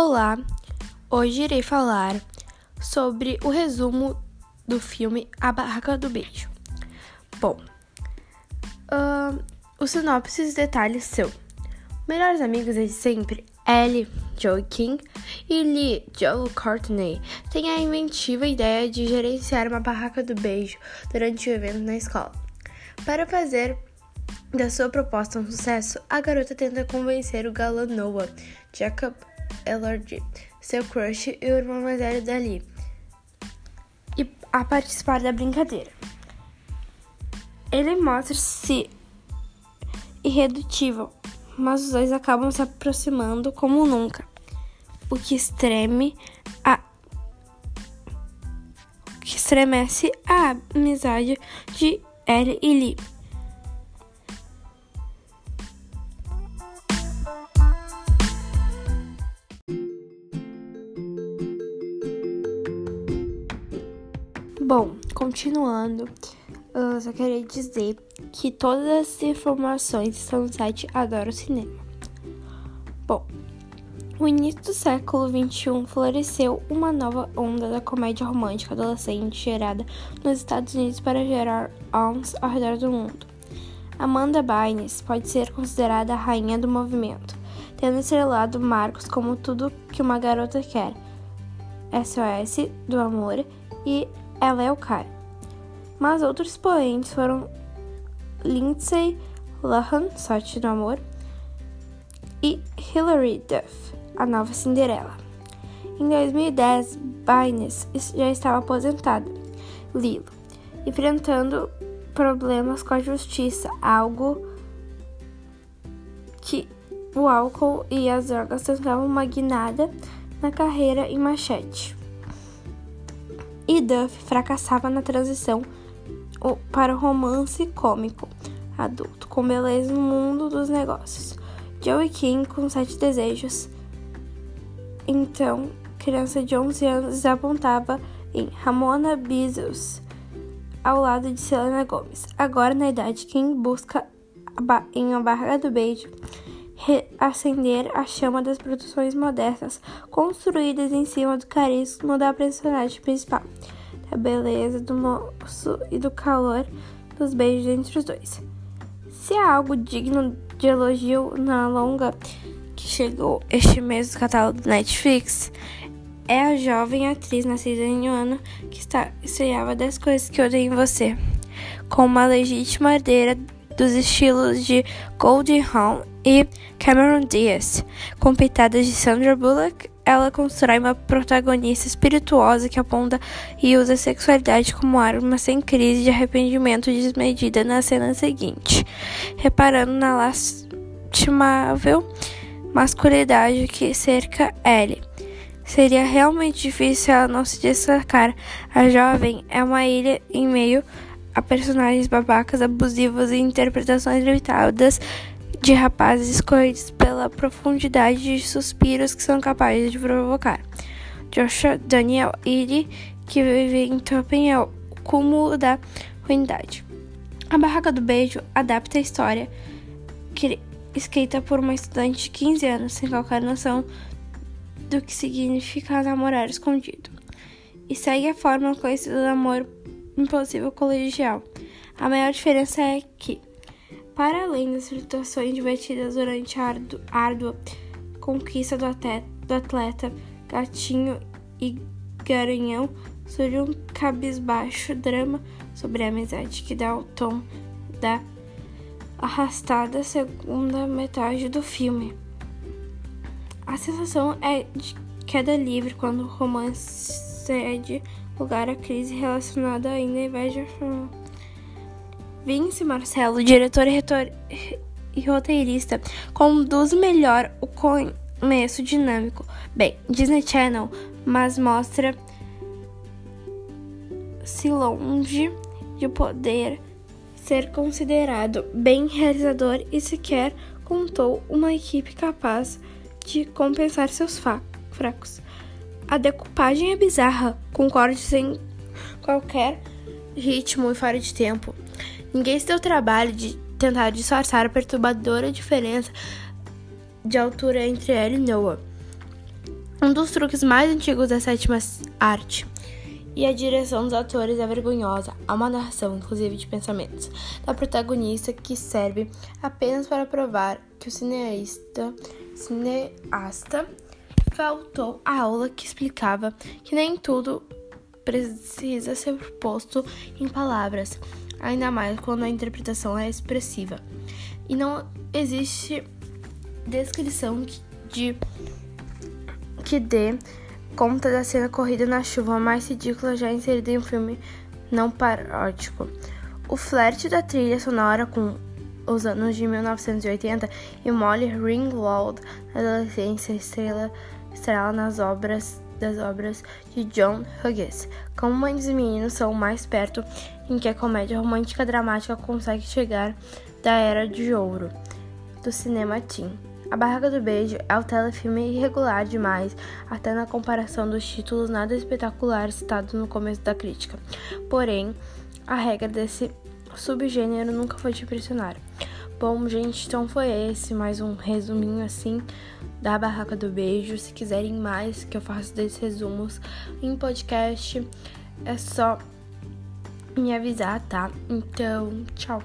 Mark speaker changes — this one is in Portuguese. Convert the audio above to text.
Speaker 1: Olá, hoje irei falar sobre o resumo do filme A Barraca do Beijo. Bom, uh, os sinopses e detalhes são: Melhores amigos de sempre, Ellie, Joey King e Lee, Joe Courtney, têm a inventiva ideia de gerenciar uma barraca do beijo durante o evento na escola. Para fazer da sua proposta um sucesso, a garota tenta convencer o galã Noah, Jacob Elordi, seu crush e o irmão mais velho dali, e a participar da brincadeira. Ele mostra-se irredutível, mas os dois acabam se aproximando como nunca, o que estreme a o que estremece a amizade de Ellie e Lee. Bom, continuando, eu só queria dizer que todas as informações estão no site Adoro Cinema. Bom, no início do século XXI floresceu uma nova onda da comédia romântica adolescente gerada nos Estados Unidos para gerar alms ao redor do mundo. Amanda Bynes pode ser considerada a rainha do movimento, tendo estrelado marcos como Tudo que uma Garota Quer, SOS do Amor e ela é o cara. Mas outros expoentes foram Lindsay Lohan, Sorte do Amor, e Hilary Duff, a nova Cinderela. Em 2010, Bynes já estava aposentada, Lilo, enfrentando problemas com a justiça, algo que o álcool e as drogas tentavam uma guinada na carreira em Machete e Duff fracassava na transição para o romance cômico adulto, com beleza no mundo dos negócios. Joey King com sete desejos. Então, criança de 11 anos desapontava em Ramona Bezos, ao lado de Selena Gomez. Agora, na idade, King busca em A Barra do Beijo reacender a chama das produções modernas, construídas em cima do carisma da personagem principal, da beleza do moço e do calor dos beijos entre os dois. Se há algo digno de elogio na longa que chegou este mês do catálogo do Netflix, é a jovem atriz nascida em ano que está, estreava 10 coisas que odeio em você, com uma legítima herdeira dos estilos de Goldie Hawn e Cameron Diaz. Com pitadas de Sandra Bullock, ela constrói uma protagonista espirituosa que aponta e usa a sexualidade como arma sem crise de arrependimento desmedida na cena seguinte, reparando na lastimável masculinidade que cerca Ellie. Seria realmente difícil ela não se destacar. A jovem é uma ilha em meio a personagens babacas, abusivos e interpretações limitadas de rapazes escolhidos pela profundidade de suspiros que são capazes de provocar. Joshua Daniel Iri, que vive em Topen, é o cúmulo da ruindade. A Barraca do Beijo adapta a história que, escrita por uma estudante de 15 anos sem qualquer noção do que significa namorar escondido, e segue a fórmula conhecida do amor impossível colegial. A maior diferença é que, para além das situações divertidas durante a árdua conquista do atleta, do atleta, gatinho e garanhão, surge um cabisbaixo drama sobre a amizade que dá o tom da arrastada segunda metade do filme. A sensação é de queda livre quando o romance cede lugar à crise relacionada à inveja. Vince Marcelo, diretor e roteirista, conduz melhor o começo dinâmico. Bem, Disney Channel, mas mostra se longe de poder ser considerado bem realizador e sequer contou uma equipe capaz de compensar seus fracos. A decupagem é bizarra, com cortes em qualquer ritmo e fora de tempo. Ninguém se deu trabalho de tentar disfarçar a perturbadora diferença de altura entre ela e Noah. um dos truques mais antigos da sétima arte. E a direção dos atores é vergonhosa. Há uma narração, inclusive, de pensamentos da protagonista que serve apenas para provar que o cineasta, cineasta faltou a aula que explicava que nem tudo precisa ser posto em palavras, ainda mais quando a interpretação é expressiva. E não existe descrição de que dê conta da cena corrida na chuva mais ridícula já inserida em um filme não paródico. O flerte da trilha sonora com os anos de 1980 e Molly Ringwald, adolescência, estrela, estrela nas obras das obras de John Hughes. Como Mães e Meninos são mais perto em que a comédia romântica dramática consegue chegar da era de ouro do cinema teen. A Barraca do Beijo é o telefilme irregular demais, até na comparação dos títulos nada espetaculares citados no começo da crítica. Porém, a regra desse subgênero nunca foi te impressionar. Bom, gente, então foi esse mais um resuminho assim da Barraca do Beijo. Se quiserem mais que eu faça desses resumos em podcast, é só me avisar, tá? Então, tchau.